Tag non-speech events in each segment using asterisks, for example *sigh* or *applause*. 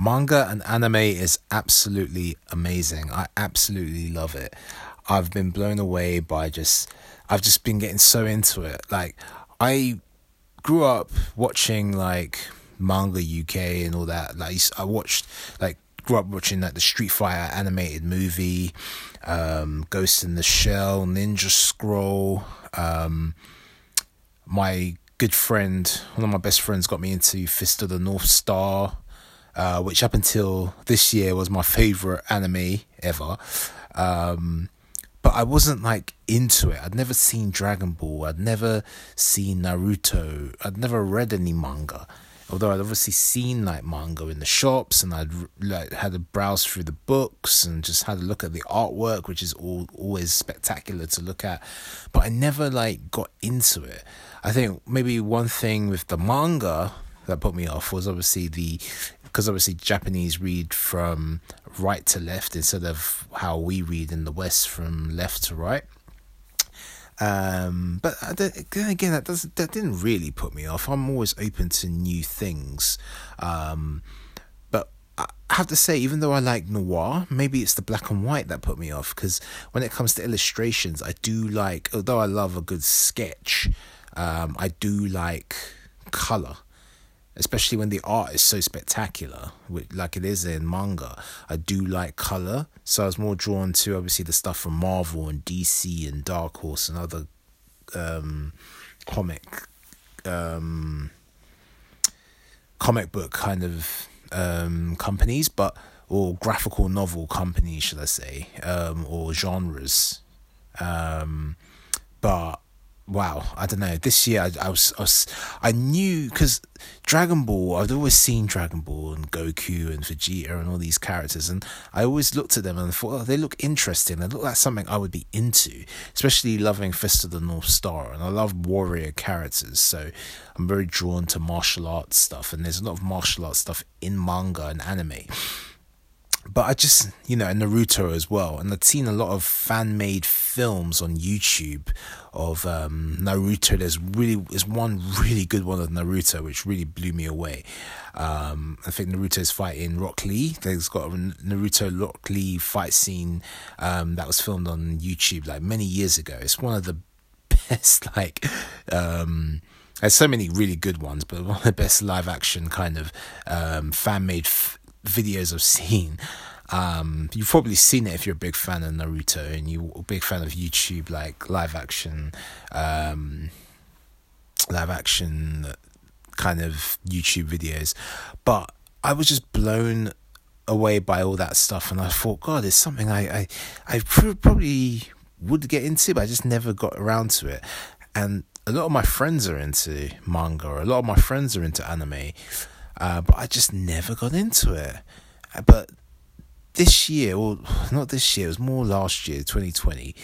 manga and anime is absolutely amazing. I absolutely love it. I've been blown away by just I've just been getting so into it. Like I grew up watching like manga UK and all that. Like I watched like grew up watching like the Street Fighter animated movie, um, Ghost in the Shell, Ninja Scroll. Um, my good friend, one of my best friends, got me into Fist of the North Star, uh, which up until this year was my favorite anime ever. Um, but I wasn't like into it. I'd never seen Dragon Ball. I'd never seen Naruto. I'd never read any manga. Although I'd obviously seen like manga in the shops, and I'd like had a browse through the books and just had a look at the artwork, which is all always spectacular to look at. But I never like got into it. I think maybe one thing with the manga that put me off was obviously the because obviously Japanese read from right to left instead of how we read in the West from left to right. Um, but then again, that doesn't that didn't really put me off. I'm always open to new things. Um, but I have to say, even though I like noir, maybe it's the black and white that put me off. Because when it comes to illustrations, I do like. Although I love a good sketch, um, I do like color especially when the art is so spectacular, like it is in manga. I do like color, so I was more drawn to obviously the stuff from Marvel and DC and Dark Horse and other um, comic um, comic book kind of um, companies, but or graphical novel companies, should I say, um, or genres. Um, but wow, I don't know. This year, I, I was, I was, I knew because Dragon Ball. I'd always seen Dragon Ball and Goku and Vegeta and all these characters, and I always looked at them and thought, oh, they look interesting. They look like something I would be into, especially loving Fist of the North Star, and I love warrior characters, so I'm very drawn to martial arts stuff. And there's a lot of martial arts stuff in manga and anime but I just, you know, Naruto as well. And I'd seen a lot of fan made films on YouTube of um, Naruto. There's really, there's one really good one of Naruto which really blew me away. Um, I think Naruto's fighting Rock Lee. There's got a Naruto Rock Lee fight scene um, that was filmed on YouTube like many years ago. It's one of the *laughs* best, like, um, there's so many really good ones, but one of the best live action kind of um, fan made f- videos I've seen. Um, you've probably seen it if you're a big fan of Naruto and you're a big fan of YouTube, like live action, um, live action kind of YouTube videos. But I was just blown away by all that stuff, and I thought, God, it's something I I, I probably would get into, but I just never got around to it. And a lot of my friends are into manga, or a lot of my friends are into anime, uh, but I just never got into it. Uh, but this year, or *sighs* not this year, it was more last year, 2020,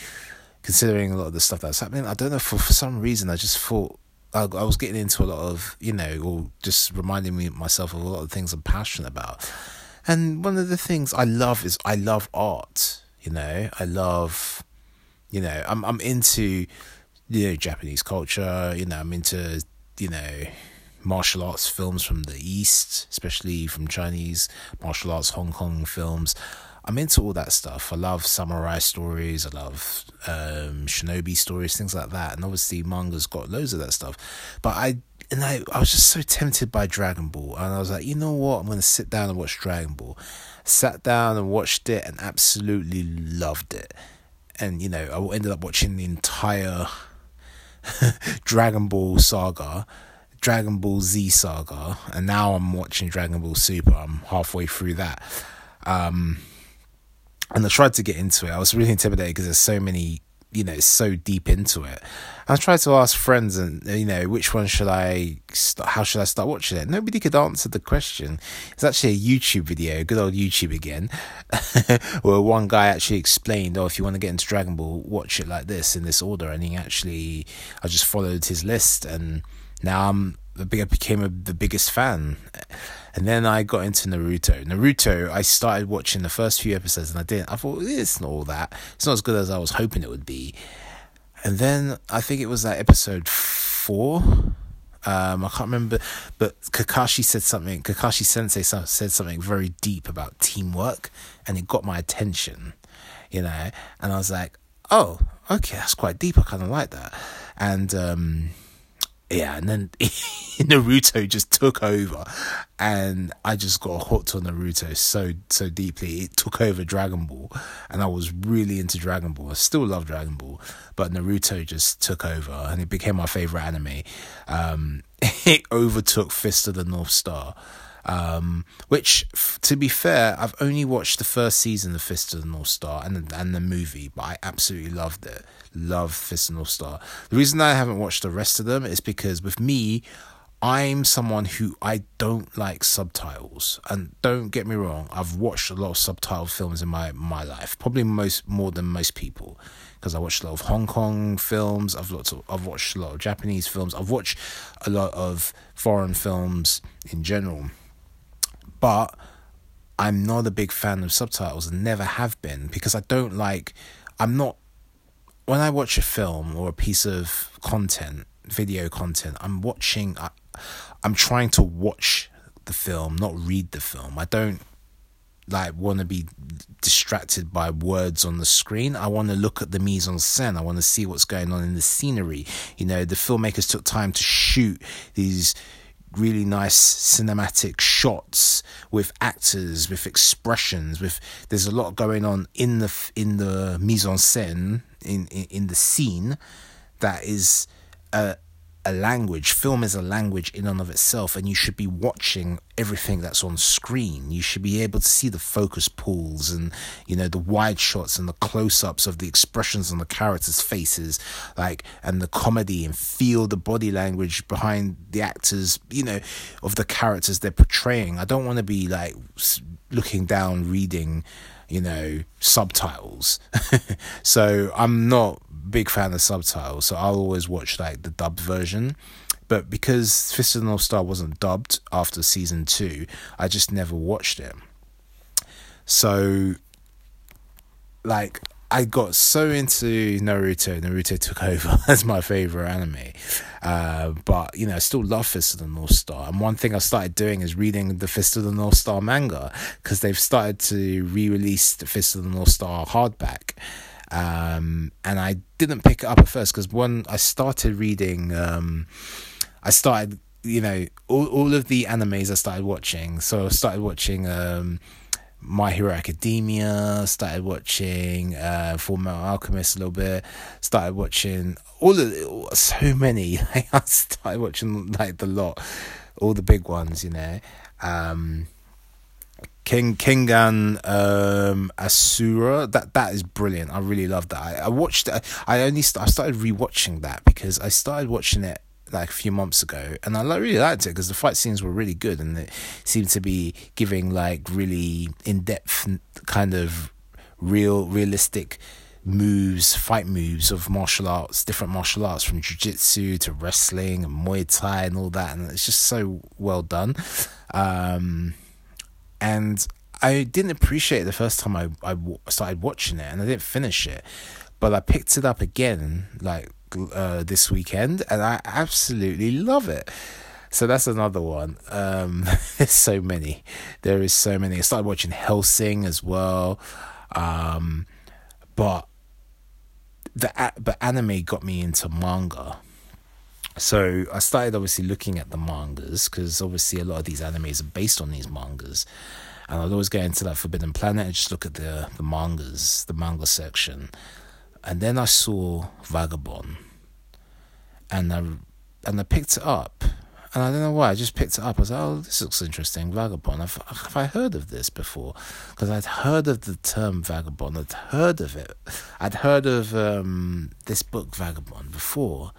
considering a lot of the stuff that's happening, I don't know, for, for some reason, I just thought I, I was getting into a lot of, you know, or just reminding me myself of a lot of things I'm passionate about. And one of the things I love is I love art, you know, I love, you know, I'm, I'm into, you know, Japanese culture, you know, I'm into, you know, martial arts films from the East, especially from Chinese martial arts, Hong Kong films. I'm into all that stuff. I love samurai stories. I love um, shinobi stories, things like that. And obviously, manga's got loads of that stuff. But I and I, I was just so tempted by Dragon Ball, and I was like, you know what? I'm gonna sit down and watch Dragon Ball. Sat down and watched it, and absolutely loved it. And you know, I ended up watching the entire *laughs* Dragon Ball saga Dragon Ball Z saga, and now I'm watching Dragon Ball Super. I'm halfway through that. Um, and I tried to get into it. I was really intimidated because there's so many, you know, so deep into it. I tried to ask friends, and you know, which one should I? Start, how should I start watching it? Nobody could answer the question. It's actually a YouTube video, good old YouTube again, *laughs* where one guy actually explained, "Oh, if you want to get into Dragon Ball, watch it like this in this order." And he actually, I just followed his list and now I'm I became a, the biggest fan. And then I got into Naruto. Naruto, I started watching the first few episodes and I didn't. I thought, it's not all that. It's not as good as I was hoping it would be. And then I think it was that episode four. Um, I can't remember, but Kakashi said something. Kakashi Sensei said something very deep about teamwork, and it got my attention. You know, and I was like, "Oh, okay, that's quite deep. I kind of like that." And um, yeah, and then *laughs* Naruto just took over, and I just got hooked on Naruto so so deeply. It took over Dragon Ball, and I was really into Dragon Ball. I still love Dragon Ball, but Naruto just took over, and it became my favorite anime. Um, *laughs* it overtook Fist of the North Star. Um, which, f- to be fair, I've only watched the first season of Fist of the North Star and and the movie, but I absolutely loved it. Love Fist of the North Star. The reason I haven't watched the rest of them is because with me, I'm someone who I don't like subtitles, and don't get me wrong, I've watched a lot of subtitled films in my my life, probably most more than most people, because I watched a lot of Hong Kong films. I've lots of, I've watched a lot of Japanese films. I've watched a lot of foreign films in general but I'm not a big fan of subtitles and never have been because I don't like I'm not when I watch a film or a piece of content, video content, I'm watching I, I'm trying to watch the film, not read the film. I don't like want to be distracted by words on the screen. I want to look at the mise en scène. I want to see what's going on in the scenery. You know, the filmmakers took time to shoot these really nice cinematic shots with actors with expressions with there's a lot going on in the in the mise en scène in in, in the scene that is uh, a language. Film is a language in and of itself, and you should be watching everything that's on screen. You should be able to see the focus pulls and you know the wide shots and the close-ups of the expressions on the characters' faces, like and the comedy and feel the body language behind the actors. You know, of the characters they're portraying. I don't want to be like looking down reading you know subtitles *laughs* so i'm not big fan of subtitles, so I'll always watch like the dubbed version. But because Fist of the North Star wasn't dubbed after season two, I just never watched it. So, like, I got so into Naruto. Naruto took *laughs* over as my favorite anime. Uh, but, you know, I still love Fist of the North Star. And one thing I started doing is reading the Fist of the North Star manga because they've started to re release the Fist of the North Star hardback. Um, and I didn't pick it up at first because when I started reading, um, I started, you know, all, all of the animes I started watching. So I started watching um, My Hero Academia, started watching uh, Full Metal Alchemist a little bit, started watching all of so many. *laughs* I started watching like the lot, all the big ones, you know. Um, King Kengan um, Ashura. That that is brilliant. I really love that. I, I watched. I, I only st- I started rewatching that because I started watching it like a few months ago, and I really liked it because the fight scenes were really good, and it seemed to be giving like really in depth kind of real realistic moves, fight moves of martial arts, different martial arts from jiu-jitsu to wrestling and Muay Thai and all that, and it's just so well done. Um, and I didn't appreciate it the first time I, I started watching it, and I didn't finish it, but I picked it up again like uh, this weekend, and I absolutely love it. So that's another one. Um, *laughs* there's so many. There is so many. I started watching Hellsing as well, um, but the but anime got me into manga so I started obviously looking at the mangas because obviously a lot of these animes are based on these mangas, and I'd always go into that Forbidden Planet and just look at the the mangas, the manga section, and then I saw Vagabond, and I and I picked it up, and I don't know why I just picked it up. I was like, oh, this looks interesting, Vagabond. Have, have I heard of this before? Because I'd heard of the term Vagabond. I'd heard of it. I'd heard of um, this book Vagabond before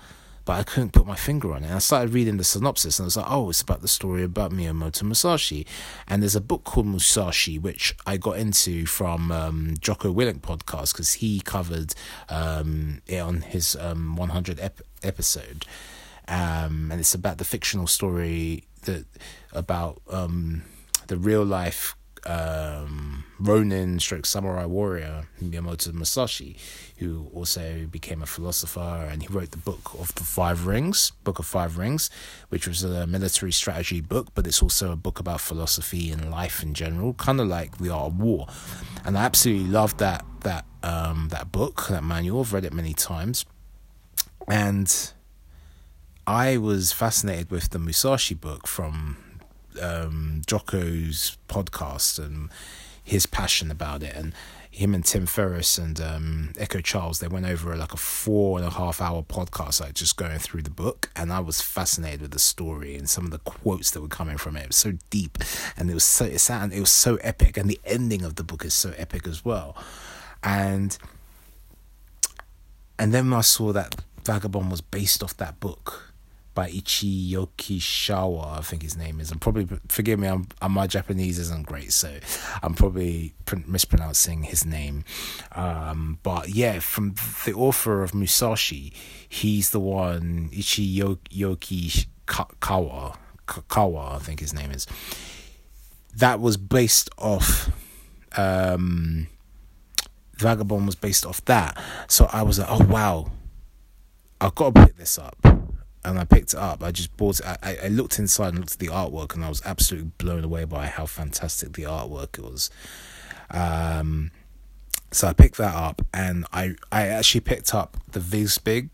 but I couldn't put my finger on it. And I started reading the synopsis and I was like, oh, it's about the story about Miyamoto Musashi. And there's a book called Musashi, which I got into from um, Jocko Willink podcast because he covered um, it on his um, 100 ep- episode. Um, and it's about the fictional story that about um, the real life um, Ronin stroke samurai warrior Miyamoto Musashi, who also became a philosopher and he wrote the book of the Five Rings, Book of Five Rings, which was a military strategy book, but it's also a book about philosophy and life in general, kind of like The Art of War. And I absolutely loved that that um, that book, that manual. I've read it many times, and I was fascinated with the Musashi book from um, Jocko's podcast and his passion about it. And him and Tim Ferriss and um, Echo Charles, they went over like a four and a half hour podcast, like just going through the book. And I was fascinated with the story and some of the quotes that were coming from it. It was so deep and it was so, it, sounded, it was so epic. And the ending of the book is so epic as well. And and then when I saw that Vagabond was based off that book by Ichi Yokishawa, I think his name is. I'm probably forgive me. I'm, I'm my Japanese isn't great, so I'm probably mispronouncing his name. Um, but yeah, from the author of Musashi, he's the one Ichi Yoki Kawa, Kawa, I think his name is. That was based off. Um, Vagabond was based off that, so I was like, oh wow, I've got to pick this up and I picked it up. I just bought it. I, I looked inside and looked at the artwork, and I was absolutely blown away by how fantastic the artwork was. Um, so I picked that up, and I I actually picked up the VIZBIG,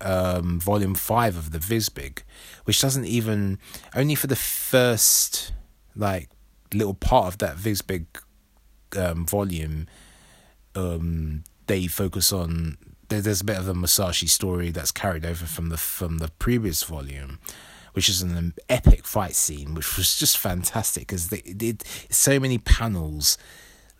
um, volume five of the VIZBIG, which doesn't even only for the first like little part of that VIZBIG um, volume. Um, they focus on there's a bit of a Musashi story that's carried over from the from the previous volume, which is an epic fight scene, which was just fantastic because they did so many panels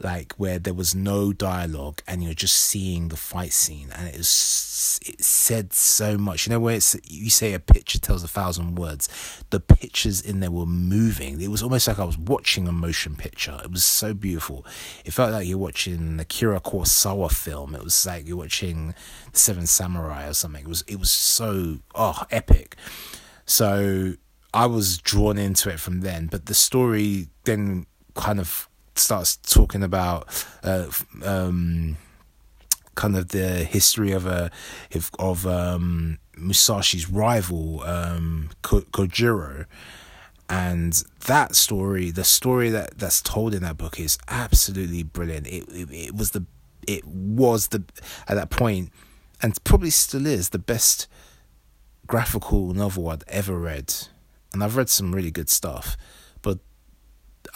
like where there was no dialogue and you're just seeing the fight scene and it was it said so much. You know where it's you say a picture tells a thousand words the pictures in there were moving. It was almost like i was watching a motion picture. It was so beautiful. It felt like you're watching the Akira Kurosawa film. It was like you're watching the seven samurai or something. It was it was so oh epic. So i was drawn into it from then but the story then kind of starts talking about uh, um, kind of the history of a of um, Musashi's rival um, Kojiro, and that story, the story that that's told in that book is absolutely brilliant. It, it it was the it was the at that point, and probably still is the best graphical novel I'd ever read, and I've read some really good stuff,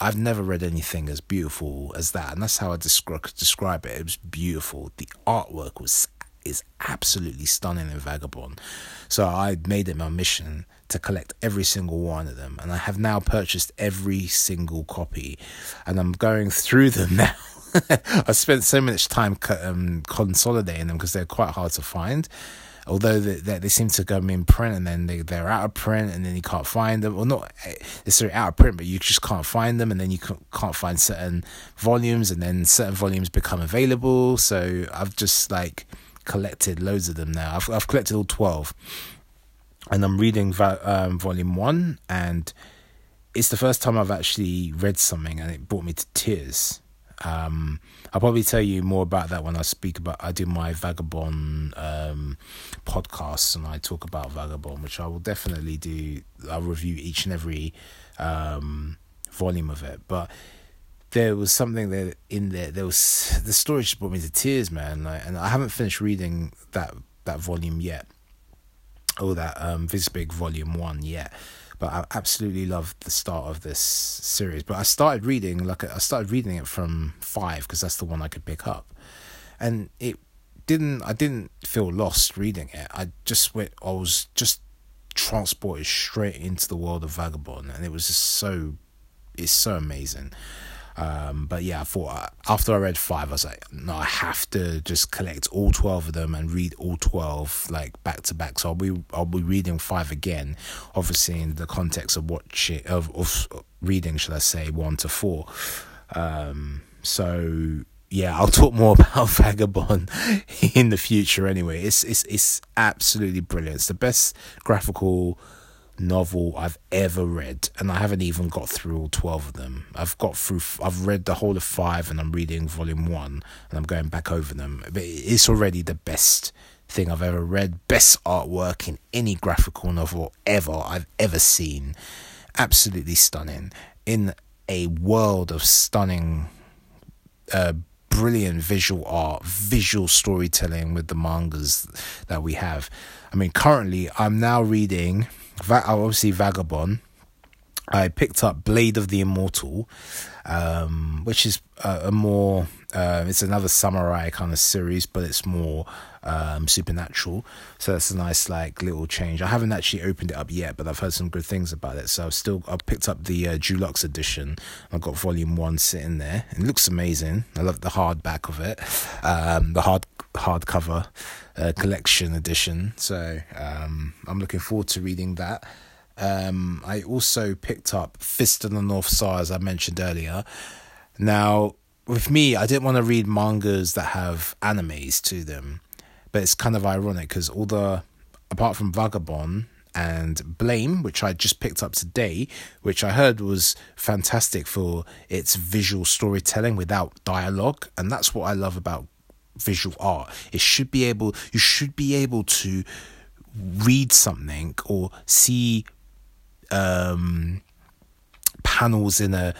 I've never read anything as beautiful as that, and that's how I describe describe it. It was beautiful. The artwork was is absolutely stunning in Vagabond. So I made it my mission to collect every single one of them, and I have now purchased every single copy, and I'm going through them *laughs* now. I spent so much time um, consolidating them because they're quite hard to find although they, they, they seem to go in print and then they, they're out of print and then you can't find them, or not necessarily out of print, but you just can't find them and then you can't find certain volumes and then certain volumes become available. So I've just like collected loads of them now. I've, I've collected all 12 and I'm reading um, volume one and it's the first time I've actually read something and it brought me to tears. Um, I'll probably tell you more about that when I speak about. I do my Vagabond um, podcasts and I talk about Vagabond, which I will definitely do. I'll review each and every um, volume of it, but there was something that in there. There was the story just brought me to tears, man. Like, and I haven't finished reading that that volume yet, or that um, VIZBIG volume one yet but I absolutely loved the start of this series. But I started reading like I started reading it from five because that's the one I could pick up, and it didn't. I didn't feel lost reading it. I just went. I was just transported straight into the world of Vagabond, and it was just so. It's so amazing. Um, but yeah, I thought uh, after I read five, I was like, no, I have to just collect all twelve of them and read all twelve like back to back. So I'll be I'll be reading five again, obviously in the context of watching of of reading, should I say, one to four. Um, so yeah, I'll *laughs* talk more about Vagabond *laughs* in the future. Anyway, it's it's it's absolutely brilliant. It's the best graphical novel I've ever read, and I haven't even got through all twelve of them. I've got through. I've read the whole of five, and I'm reading volume one, and I'm going back over them. But it's already the best thing I've ever read. Best artwork in any graphical novel ever I've ever seen. Absolutely stunning. In a world of stunning, uh, brilliant visual art, visual storytelling with the mangas that we have. I mean, currently, I'm now reading, obviously, Vagabond. I picked up Blade of the Immortal, um, which is a, a more, uh, it's another samurai kind of series, but it's more um, supernatural. So that's a nice like little change. I haven't actually opened it up yet, but I've heard some good things about it. So I've still I've picked up the uh, Deluxe edition. I've got volume one sitting there. It looks amazing. I love the hardback of it, um, the hard hardcover uh, collection edition. So um, I'm looking forward to reading that. Um, I also picked up Fist of the North Star, as I mentioned earlier. Now, with me, I didn't want to read mangas that have animes to them. But it's kind of ironic because all the, apart from Vagabond and Blame, which I just picked up today, which I heard was fantastic for its visual storytelling without dialogue. And that's what I love about visual art. It should be able, you should be able to read something or see um, panels in a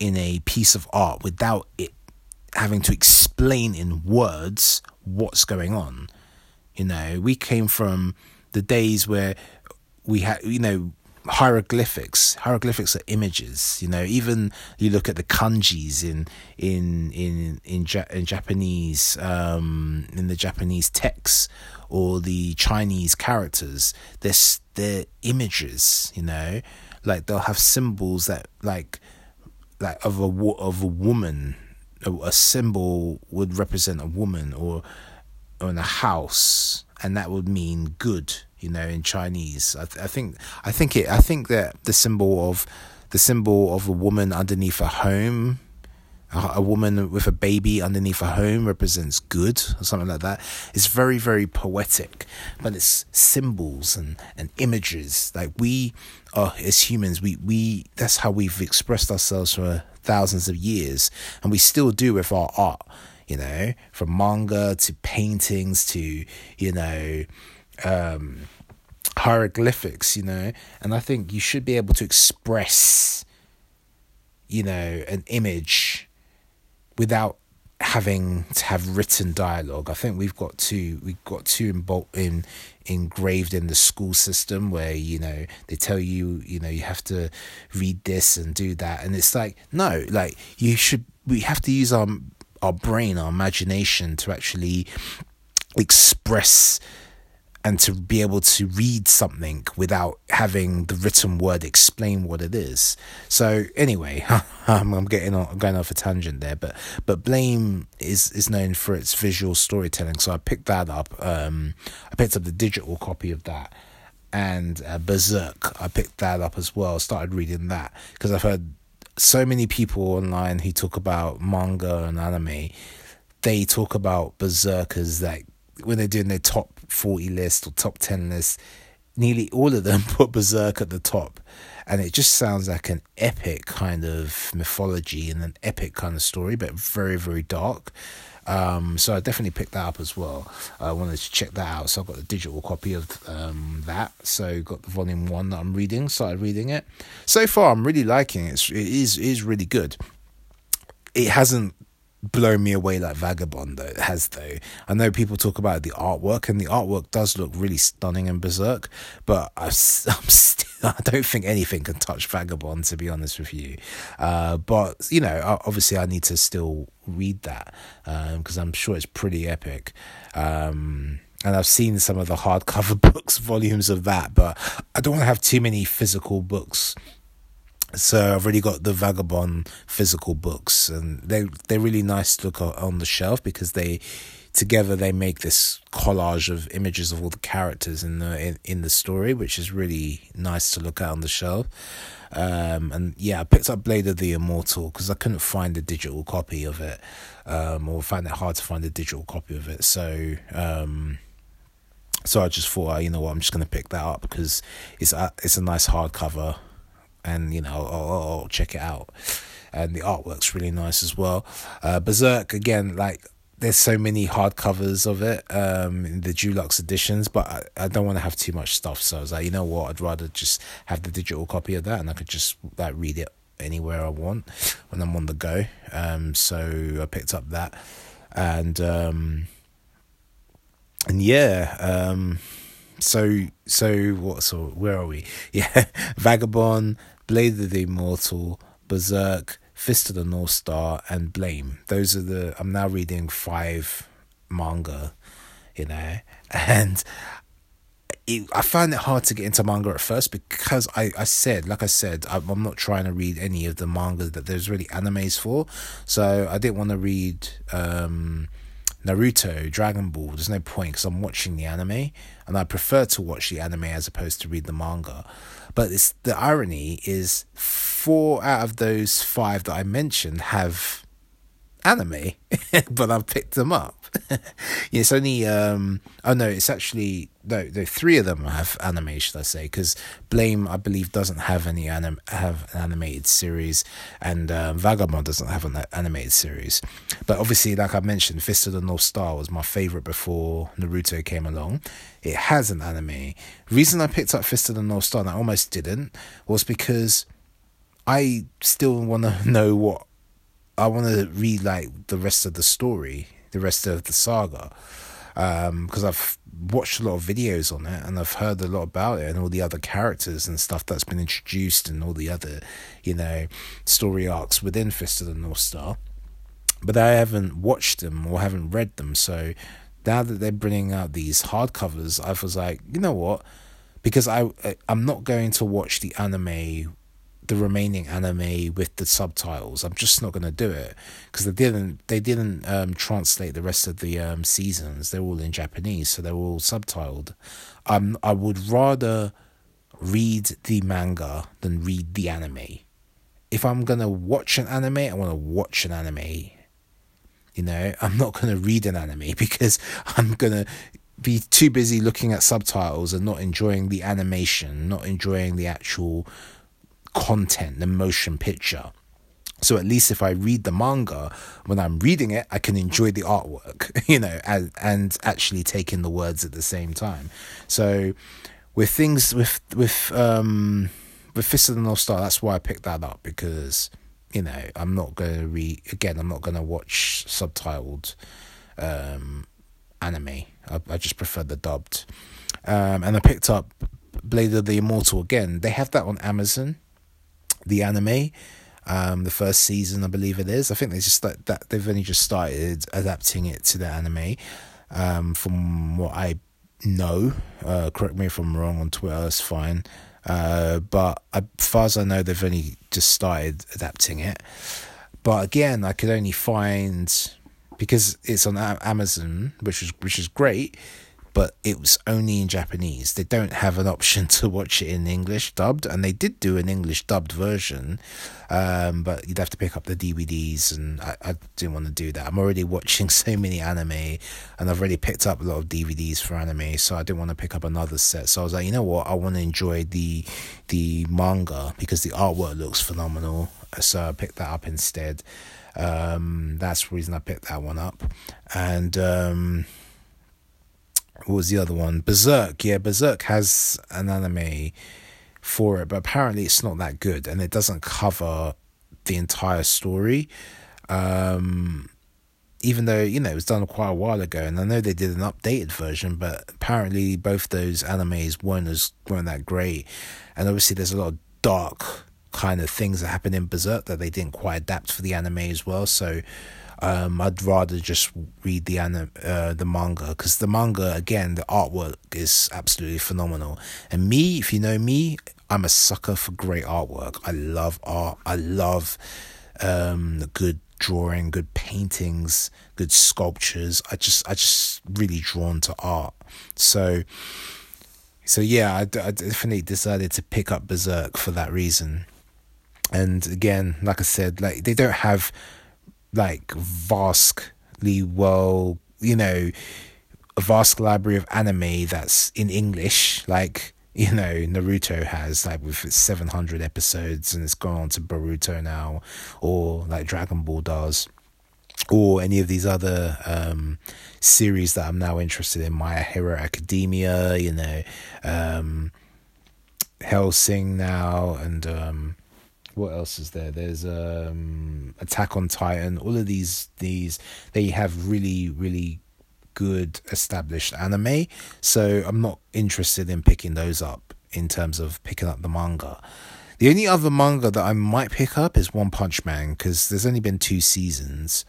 in a piece of art without it having to explain in words what's going on. You know, we came from the days where we had, you know, hieroglyphics. Hieroglyphics are images. You know, even you look at the kanjis in in in in, in Japanese um, in the Japanese texts or the Chinese characters. They're they're images. You know, like they'll have symbols that like like of a of a woman. A, a symbol would represent a woman or on a house, and that would mean good. You know, in Chinese, I, th- I think I think it. I think that the symbol of the symbol of a woman underneath a home a woman with a baby underneath a home represents good or something like that. It's very, very poetic, but it's symbols and, and images. Like we are as humans, we, we that's how we've expressed ourselves for thousands of years, and we still do with our art you know, from manga to paintings to, you know, um, hieroglyphics, you know, and I think you should be able to express, you know, an image without having to have written dialogue. I think we've got to we've got to involved in engraved in the school system where you know they tell you you know you have to read this and do that and it's like no like you should we have to use our our brain, our imagination to actually express and to be able to read something without having the written word explain what it is. So anyway, *laughs* I'm getting on, going off a tangent there, but but Blame is is known for its visual storytelling. So I picked that up. Um, I picked up the digital copy of that, and uh, Berserk. I picked that up as well. Started reading that because I've heard so many people online who talk about manga and anime, they talk about berserkers like when they're doing their top 40 list or top 10 list, nearly all of them *laughs* put Berserk at the top. And it just sounds like an epic kind of mythology and an epic kind of story, but very, very dark. Um, so I definitely picked that up as well. I wanted to check that out, so I've got the digital copy of um, that. So got the volume one that I'm reading. Started reading it. So far, I'm really liking it. It's, it is it is really good. It hasn't blown me away like Vagabond though has though. I know people talk about the artwork and the artwork does look really stunning and Berserk, but I, am *laughs* still I don't think anything can touch Vagabond to be honest with you. Uh, but you know, obviously I need to still read that because um, I'm sure it's pretty epic. Um, and I've seen some of the hardcover *laughs* books, volumes of that, but I don't want to have too many physical books so I've already got the Vagabond physical books, and they they're really nice to look on the shelf because they together they make this collage of images of all the characters in the in, in the story, which is really nice to look at on the shelf. Um, and yeah, I picked up Blade of the Immortal because I couldn't find a digital copy of it, um, or found it hard to find a digital copy of it. So um, So I just thought, you know what, I'm just gonna pick that up because it's a it's a nice hardcover, and you know I'll, I'll check it out, and the artwork's really nice as well. Uh, Berserk again, like there's so many hardcovers of it um the Deluxe editions, but I, I don't want to have too much stuff. So I was like, you know what, I'd rather just have the digital copy of that, and I could just like read it anywhere I want when I'm on the go. Um, so I picked up that, and um and yeah, um, so so what? So where are we? *laughs* Yeah, Vagabond, Blade of the Immortal, Berserk, Fist of the North Star, and Blame. Those are the. I'm now reading five manga, you know, and. It, I found it hard to get into manga at first because I, I said, like I said, I'm, I'm not trying to read any of the manga that there's really animes for. So I didn't want to read um, Naruto, Dragon Ball, there's no point because I'm watching the anime and I prefer to watch the anime as opposed to read the manga. But the irony is four out of those five that I mentioned have anime, *laughs* but I've picked them up. *laughs* it's only um oh no, it's actually no, no three of them have anime, should I say? Because Blame, I believe, doesn't have any anim have an animated series, and um, Vagabond doesn't have an animated series. But obviously, like I mentioned, Fist of the North Star was my favorite before Naruto came along. It has an anime. Reason I picked up Fist of the North Star and I almost didn't was because I still want to *laughs* know what I want to read like the rest of the story, the rest of the saga, because um, I've watched a lot of videos on it and I've heard a lot about it and all the other characters and stuff that's been introduced and all the other, you know, story arcs within Fist of the North Star. But I haven't watched them or haven't read them, so now that they're bringing out these hardcovers, I was like, you know what? Because I I'm not going to watch the anime the remaining anime with the subtitles. I'm just not gonna do it because they didn't they didn't um, translate the rest of the um, seasons. They're all in Japanese, so they're all subtitled. Um, I would rather read the manga than read the anime. If I'm gonna watch an anime, I want to watch an anime. You know, I'm not gonna read an anime *laughs* because I'm gonna be too busy looking at subtitles and not enjoying the animation, not enjoying the actual content, the motion picture. So at least if I read the manga, when I'm reading it, I can enjoy the artwork, *laughs* you know, and, and actually take in the words at the same time. So with things with with um with Fist of the North Star, that's why I picked that up because you know I'm not gonna read again. I'm not gonna watch subtitled um anime. I, I just prefer the dubbed. Um, and I picked up Blade of the Immortal again. They have that on Amazon the anime. Um, the first season, I believe it is. I think they just that, that they've only just started adapting it to the anime. Um, from what I know, uh, correct me if I'm wrong on Twitter. That's fine. Uh, but as far as I know, they've only just started adapting it. But again, I could only find because it's on Amazon, which is which is great but it was only in Japanese. They don't have an option *laughs* to watch it in English dubbed, and they did do an English dubbed version, um, but you'd have to pick up the DVDs, and I, I didn't want to do that. I'm already watching *laughs* so many anime, and I've already picked up a lot of DVDs for anime, so I didn't want to pick up another set. So I was like, you know what, I want to enjoy the the manga because the artwork looks phenomenal. So I picked that up instead. Um, that's the reason I picked that one up, and. Um, what was the other one? Berserk. Yeah, Berserk has an anime for it, but apparently it's not that good and it doesn't cover the entire story. Um, even though, you know, it was done quite a while ago and I know they did an updated version, but apparently both those animes weren't as weren't that great. And obviously there's a lot of dark kind of things that happen in Berserk that they didn't quite adapt for the anime as well. So um, I'd rather just read the anim- uh, the manga because the manga again the artwork is absolutely phenomenal. And me, if you know me, I'm a sucker for great artwork. I love art. I love um, good drawing, good paintings, good sculptures. I just I just really drawn to art. So so yeah, I, I definitely decided to pick up Berserk for that reason. And again, like I said, like they don't have like vastly well, you know, a vast library of anime that's in English, like you know Naruto has, like with its seven hundred episodes, and it's gone on to Boruto now, or like Dragon Ball does, or any of these other um, series that I'm now interested in, My Hero Academia, you know, um, Hellsing now, and um, what else is there? There's um, Attack on Titan. All of these these they have really really good established anime. So I'm not interested in picking those up in terms of picking up the manga. The only other manga that I might pick up is One Punch Man because there's only been two seasons.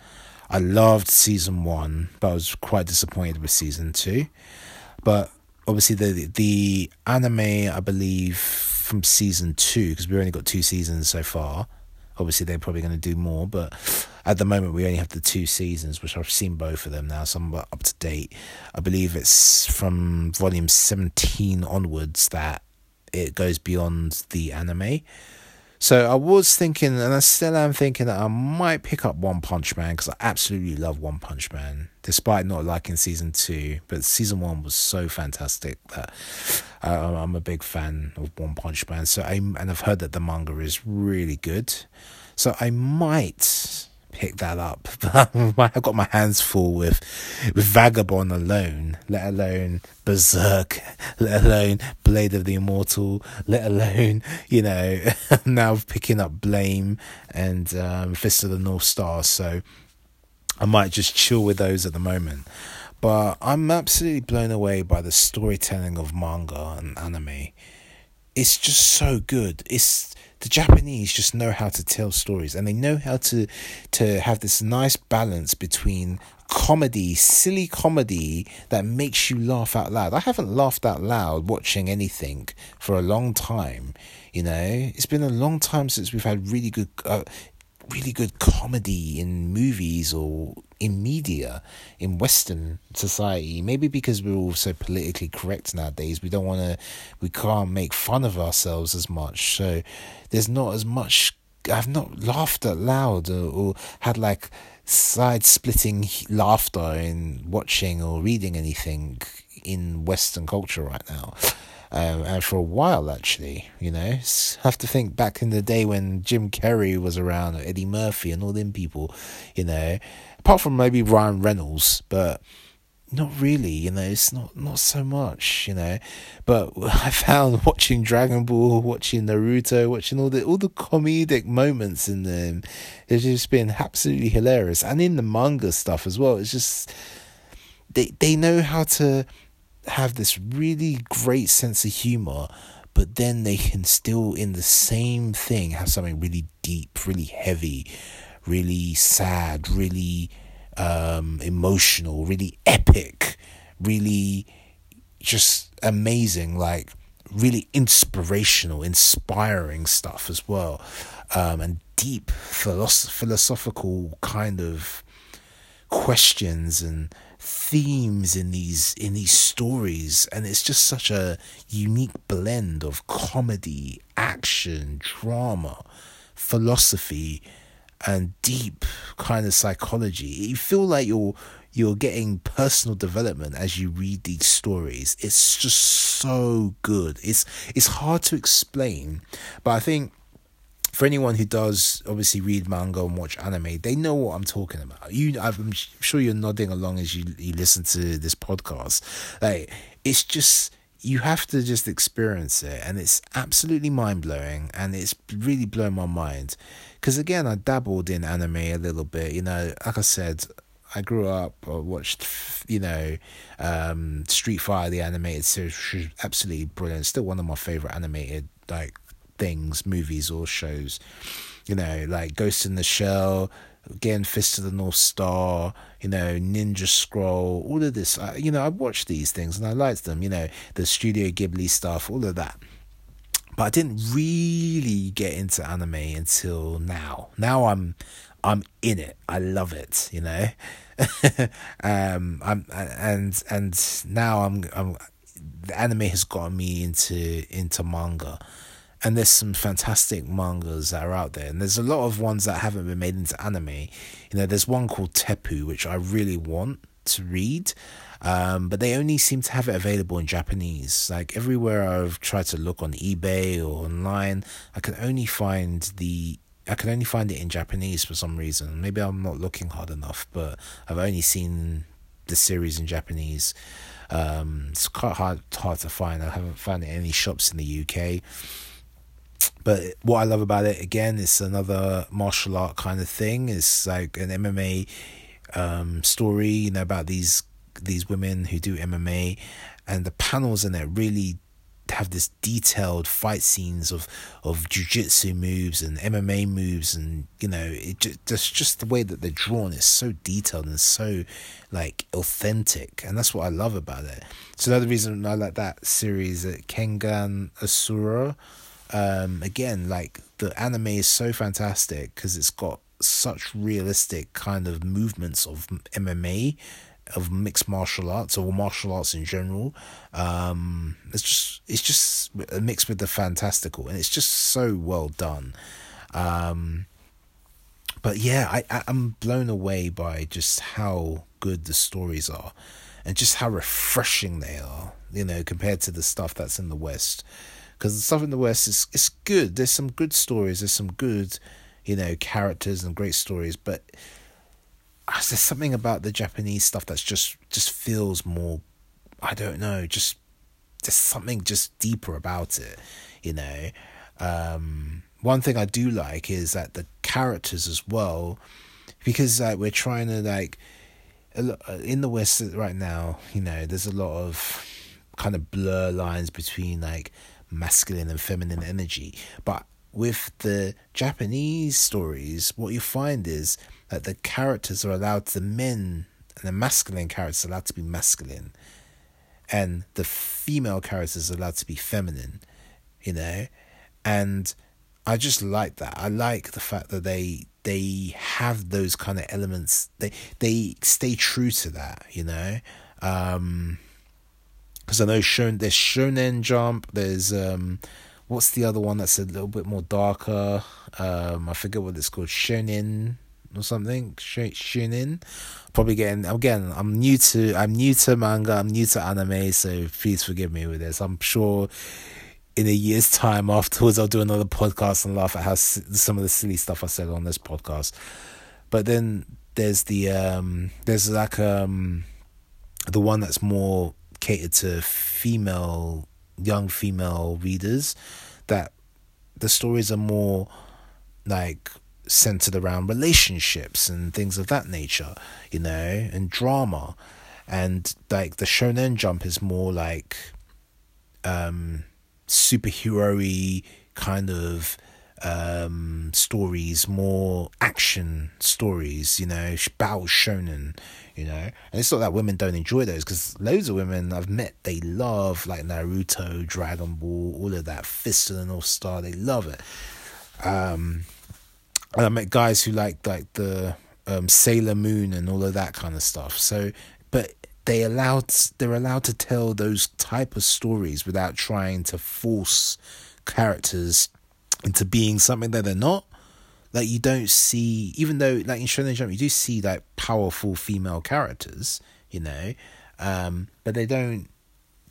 I loved season one, but I was quite disappointed with season two. But obviously, the the anime I believe from season two because we've only got two seasons so far. Obviously, they're probably going to do more, but at the moment, we only have the two seasons, which I've seen both of them now, so I'm up to date. I believe it's from volume 17 onwards that it goes beyond the anime. So I was thinking, and I still am thinking that I might pick up One Punch Man because I absolutely love One Punch Man, despite not liking season two. But season one was so fantastic that I'm a big fan of One Punch Man. So I and I've heard that the manga is really good. So I might pick that up. *laughs* I've got my hands full with with Vagabond alone, let alone Berserk, *laughs* let alone Blade of the Immortal, let alone *laughs* you know now picking up Blame and um, Fist of the North Star. So I might just chill with those at the moment. But I'm absolutely blown away by the storytelling of manga and anime. It's just so good. It's the Japanese just know how to tell stories and they know how to to have this nice balance between comedy, silly comedy that makes you laugh out loud. I haven't laughed out loud watching anything for a long time. You know, it's been a long time since we've had really good uh, really good comedy in movies or in media in western society maybe because we're all so politically correct nowadays we don't want to we can't make fun of ourselves as much. So there's not as much i've not laughed out loud or, or had like side splitting laughter in watching or reading anything in western culture right now um, and for a while actually. You know, have to think back in the day when Jim Carrey was around, Eddie Murphy, and all them people. You know, apart from maybe Ryan Reynolds, but not really. You know, it's not not so much. You know, but *laughs* I found watching Dragon Ball, watching Naruto, watching all the all the comedic moments in them, it's just been absolutely hilarious, and in the manga stuff as well. It's just they they know how to have this really great sense of humor, but then they can still, in the same thing, have something really deep, really heavy, really sad, really um, emotional, really epic, really just amazing, like really inspirational, inspiring stuff as well, um, and deep philosoph- philosophical kind of questions and themes in these in these stories and it's just such a unique blend of comedy action drama philosophy and deep kind of psychology. You feel like you're you're getting personal development as you read these stories. It's just so good. It's it's hard to explain but i think for anyone who does obviously read manga and watch anime, they know what I'm talking about. You, I'm sure you're nodding along as you you listen to this podcast. Like it's just you have to just experience it, and it's absolutely mind blowing, and it's really blown my mind. Because again, I dabbled in anime a little bit. You know, like I said, I grew up, I watched, you know, um, Street Fighter, the animated series, absolutely brilliant. Still one of my favorite animated like things, movies or shows. You know, like Ghost in the Shell, again, Fist of the North Star, you know, Ninja Scroll, all of this. I, you know, I watched these things and I liked them, you know, the Studio Ghibli stuff, all of that. But I didn't really get into anime until now. Now I'm I'm in it. I love it, you know. *laughs* um I'm and and now I'm I'm the anime has gotten me into into manga and there's some fantastic mangas that are out there and there's a lot of ones that haven't been made into anime you know there's one called Teppu which i really want to read Um, but they only seem to have it available in Japanese. Like everywhere I've tried to look on eBay or online, I can only find the I can only find it in Japanese for some reason. Maybe I'm not looking hard enough, but I've only seen the series in Japanese. Um, it's quite hard hard to find. I haven't found it in any shops in the UK. But what I love about it again, it's another martial art kind of thing. It's like an MMA um, story, you know, about these these women who do MMA, and the panels in it really have this detailed fight scenes of of jujitsu moves and MMA moves, and you know, it just just just the way that they're drawn is so detailed and so like authentic, and that's what I love about it. So another reason I like that series, Kengan Ashura. Um, again, like the anime is so fantastic because it's got such realistic kind of movements of MMA of mixed martial arts or martial arts in general. Um, it's just it's just mixed with the fantastical, and it's just so well done. Um, but yeah, I, I'm blown away by just how good the stories are, and just how refreshing they are. You know, compared to the stuff that's in the West, because the stuff in the West is it's good. There's some good stories. There's some good, you know, characters and great stories, but there's something about the Japanese stuff that's just just feels more I don't know, just there's something just deeper about it, you know. Um, one thing I do like is that the characters as well, because like we're trying to like in the West right now, you know, there's a lot of kind of blur lines between like masculine and feminine energy, but with the Japanese stories, what you find is that the characters are allowed, the men and the masculine characters are allowed to be masculine, and the female characters are allowed to be feminine, you know, and I just like that. I like the fact that they they have those kind of elements. They they stay true to that, you know. Um, because I know shown there's Shonen Jump, there's um what's the other one that's a little bit more darker? Um, I forget what it's called, Shonen or something. Shonen. Probably getting again. I'm new to I'm new to manga. I'm new to anime, so please forgive me with this. I'm sure in a year's time afterwards, I'll do another podcast and laugh at how some of the silly stuff I said on this podcast. But then there's the um there's like um the one that's more catered to female young female readers that the stories are more like centered around relationships and things of that nature, you know, and drama. And like the Shonen Jump is more like um superhero kind of um stories, more action stories, you know, battle shonen, you know. And it's not that women don't enjoy those because loads of women I've met they love like Naruto, Dragon Ball, all of that, Fist of the North Star. They love it. Um, and I met guys who like like the um, Sailor Moon and all of that kind of stuff. So, but they allowed they're allowed to tell those type of stories without trying to force characters into being something that they're not like you don't see even though like in Shonen Jump you do see like powerful female characters, you know, um, but they don't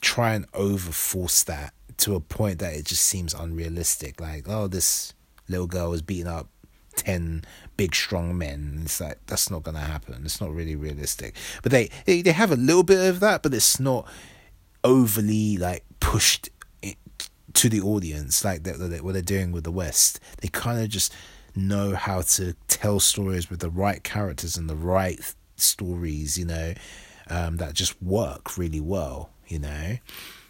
try and overforce that to a point that it just seems unrealistic. Like, oh, this little girl was beating up ten big strong men. It's like that's not gonna happen. It's not really realistic. But they, they have a little bit of that, but it's not overly like pushed to the audience like that, that what they're doing with the West. They kind of just know how to tell stories with the right characters and the right stories, you know, um, that just work really well, you know.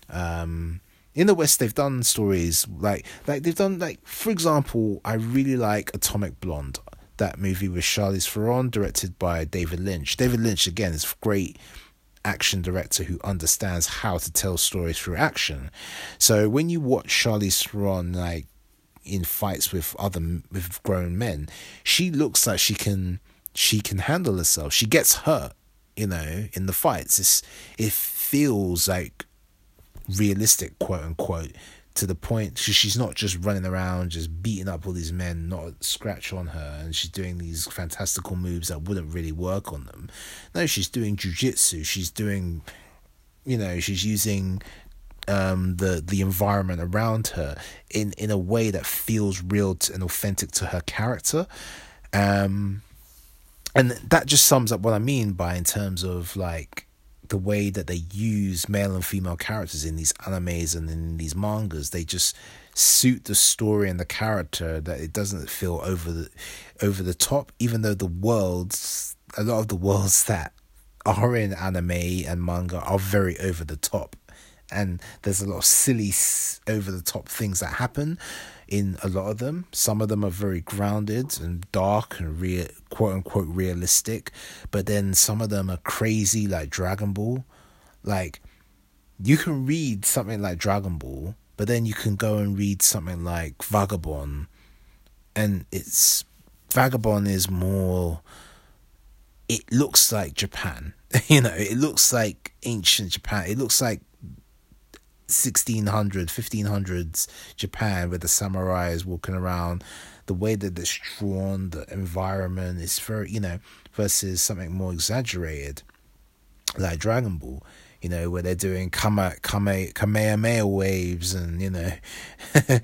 Um, in the West, they've done stories like like they've done like for example, I really like Atomic Blonde, that movie with Charlize Theron, directed by David Leitch. David Leitch again is great action director who understands how to tell stories through action. So when you watch Charlize Theron like in fights with other with grown men, she looks like she can she can handle herself. She gets hurt, you know, in the fights. It's it feels like realistic, quote unquote, to the point she, she's not just running around just beating up all these men, not a scratch on her, and she's doing these fantastical moves that wouldn't really work on them. No, she's doing jujitsu. She's doing you know she's using um, the the environment around her in in a way that feels real and authentic to her character. Um, and that just sums up what I mean by in terms of like the way that they use male and female characters in these animes and in these mangas. They just suit the story and the character that it doesn't feel over the over the top, even though the worlds a lot of the worlds *laughs* that are in anime and manga are very over the top and there's a lot of silly over the top things that happen in a lot of them. Some of them are very grounded and dark and real quote unquote realistic but then some of them are crazy like dragon ball. Like you can read something like dragon ball but then you can go and read something like vagabond. And it's vagabond is more it looks like japan. *laughs* You know it looks like ancient japan. It looks like 1600 1500s japan where the samurai is walking around the way that it's drawn the environment is very you know versus something more exaggerated like dragon ball you know where they're doing kame, kame, kamehameha waves and you know *laughs*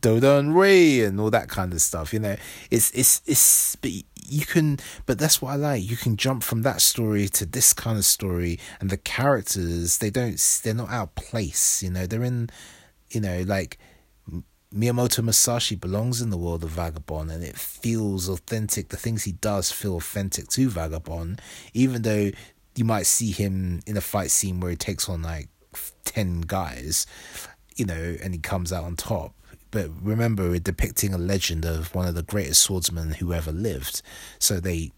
Dodon Ray and all that kind of stuff. You know, it's it's it's you can but that's what I like. You can jump from that story to this kind of story and the characters they don't they're not out of place, you know. They're in you know, like Miyamoto Musashi belongs in the world of Vagabond and it feels authentic. The things he does feel authentic to Vagabond, even though you might see him in a fight scene where he takes on like 10 guys, you know, and he comes out on top but remember we're depicting a legend of one of the greatest swordsmen who ever lived. So they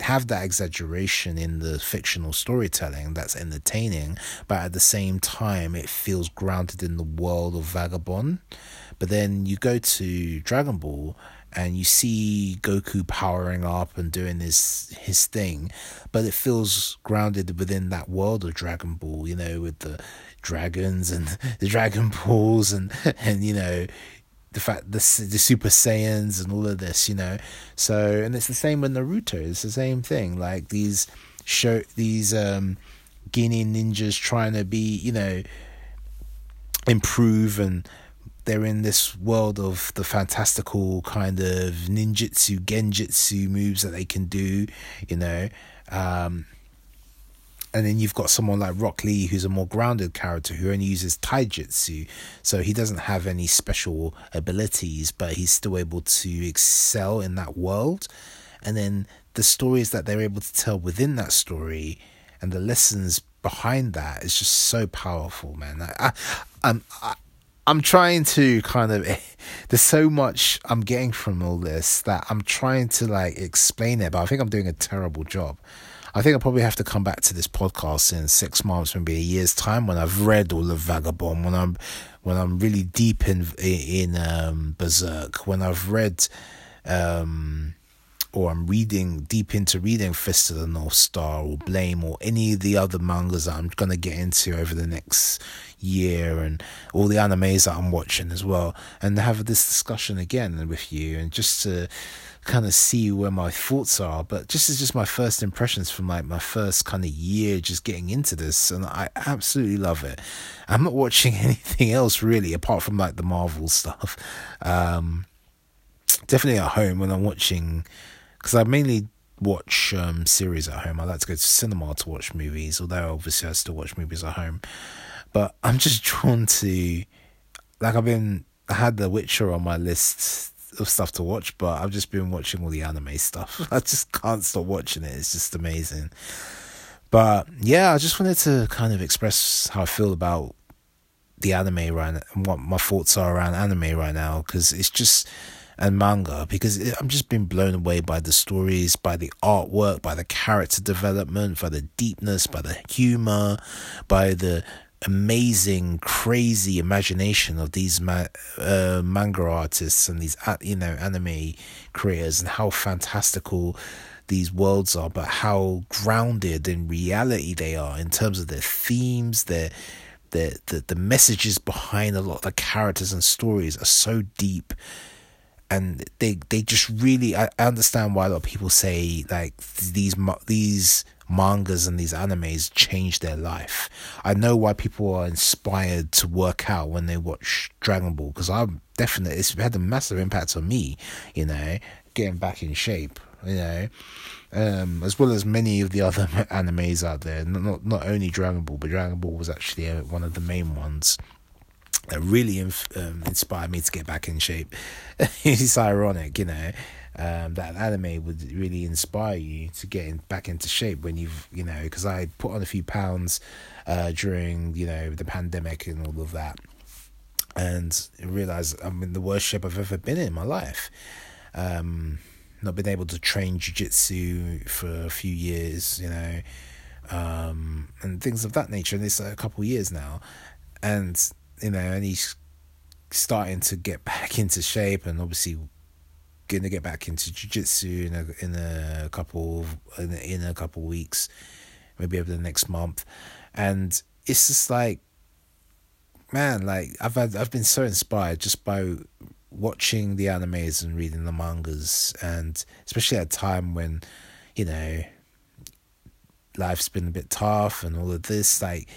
have that exaggeration in the fictional storytelling that's entertaining but at the same time it feels grounded in the world of vagabond. But then you go to dragon ball and you see Goku powering up and doing his his thing, but it feels grounded within that world of Dragon Ball, you know, with the dragons and *laughs* the Dragon Balls and *laughs* and you know the fact the the Super Saiyans and all of this, you know. So and it's the same with Naruto. It's the same thing. Like these show these um Genin ninjas trying to be, you know, improve and they're in this world of the fantastical kind of ninjutsu, genjutsu moves that they can do, you know. Um, and then you've got someone like Rock Lee, who's a more grounded character who only uses taijutsu, so he doesn't have any special abilities, but he's still able to excel in that world. And then the stories that they're able to tell within that story and the lessons behind that is just so powerful, man. I, I'm, I, I'm trying to kind of *laughs* there's so much I'm getting from all this that I'm trying to like explain it, but I think I'm doing a terrible job. I think I'll probably have to come back to this podcast in six months, maybe a year's time, when I've read all of Vagabond, when I'm when I'm really deep in in um, Berserk, when I've read um, or I'm reading deep into reading Fist of the North Star or Blame or any of the other mangas that I'm gonna get into over the next year and all the animes that I'm watching as well, and have this discussion again with you and just to kind of see where my thoughts are. But just as just my first impressions from like my first kind of year just getting into this, and I absolutely love it. I'm not watching *laughs* anything else really apart from like the Marvel stuff. Um, definitely at home when I'm watching because I mainly watch um, series at home. I like to go to cinema to watch movies, although obviously I still watch movies at home. But *laughs* I'm just drawn to, like, I've been, I had The Witcher on my list of stuff to watch, but I've just been watching all the anime stuff. *laughs* I just can't stop watching it. It's just amazing. But yeah, I just wanted to kind of express how I feel about the anime right now and what my thoughts are around anime right now because it's just and manga because I'm just been blown away by the stories, by the artwork, by the character development, by the deepness, by the humor, by the amazing, crazy imagination of these ma- uh, manga artists and these you know anime creators, and how fantastical these worlds are, but how grounded in reality they are in terms of their themes, their the, the the messages behind a lot of the characters and stories are so deep and they they just really I, I understand why a lot of people say like these these mangas and these animes change their life. I know why people are inspired to work out when they watch Dragon Ball because I'm definitely it's had a massive impact on me. You know, getting back in shape. You know, um, as well as many of the other *laughs* animes out there. Not not only Dragon Ball, but Dragon Ball was actually uh, one of the main ones that really um, inspired me to get back in shape. *laughs* it's ironic, you know um, that anime would really inspire you to get in, back into shape when you've you know because I put on a few pounds uh, during you know the pandemic and all of that, and realized I'm in the worst shape I've ever been in my life. Um, not been able to train jujitsu for a few years, you know, um, and things of that nature. And it's a couple years now, and you know, and he's starting to get back *laughs* into shape, and obviously going to get back into jiu-jitsu in a in a couple in a, in a couple weeks maybe over the next month. And it's just like man like i've had i've been so inspired just by watching the animes and reading the mangas and especially at a time when you know life's been a bit tough and all of this like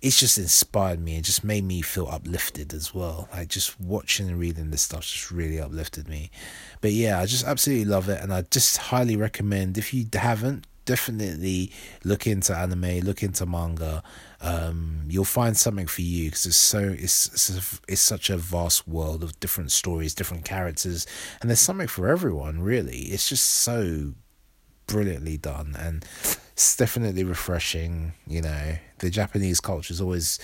it's just inspired me and just made me feel uplifted as well. Like just watching and reading this stuff just really uplifted me. But yeah, I just absolutely love it, and I just highly recommend if you haven't, definitely look into anime, look into manga. Um, you'll find something for you because it's so it's it's, it's such a vast world of different stories, different characters, and there's something for everyone. Really, it's just so brilliantly done and it's definitely refreshing. You know, the Japanese culture has always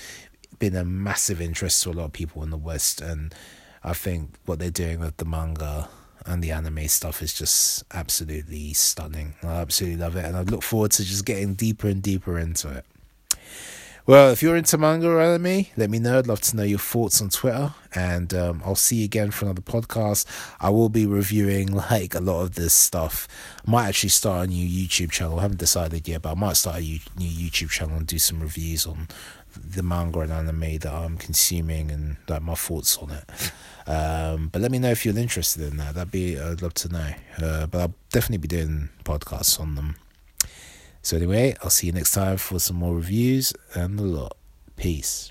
been a massive interest to a lot of people in the West, and I think what they're doing with the manga and the anime stuff is just absolutely stunning. I absolutely love it, and I look forward to just getting deeper and deeper into it. Well, if you're into manga or anime, let me know. I'd love to know your thoughts on Twitter. And um, I'll see you again for another podcast. I will be reviewing *laughs* like a lot of this stuff. I might actually start a new YouTube channel. I haven't decided yet, but I might start a new YouTube channel and do some reviews on the manga and anime that I'm consuming and like my thoughts on it. Um, but let me know if you're interested in that. That'd be I'd love to know. Uh, but I'll definitely be doing podcasts on them. So, anyway, I'll see you next time for some more reviews and a lot. Peace.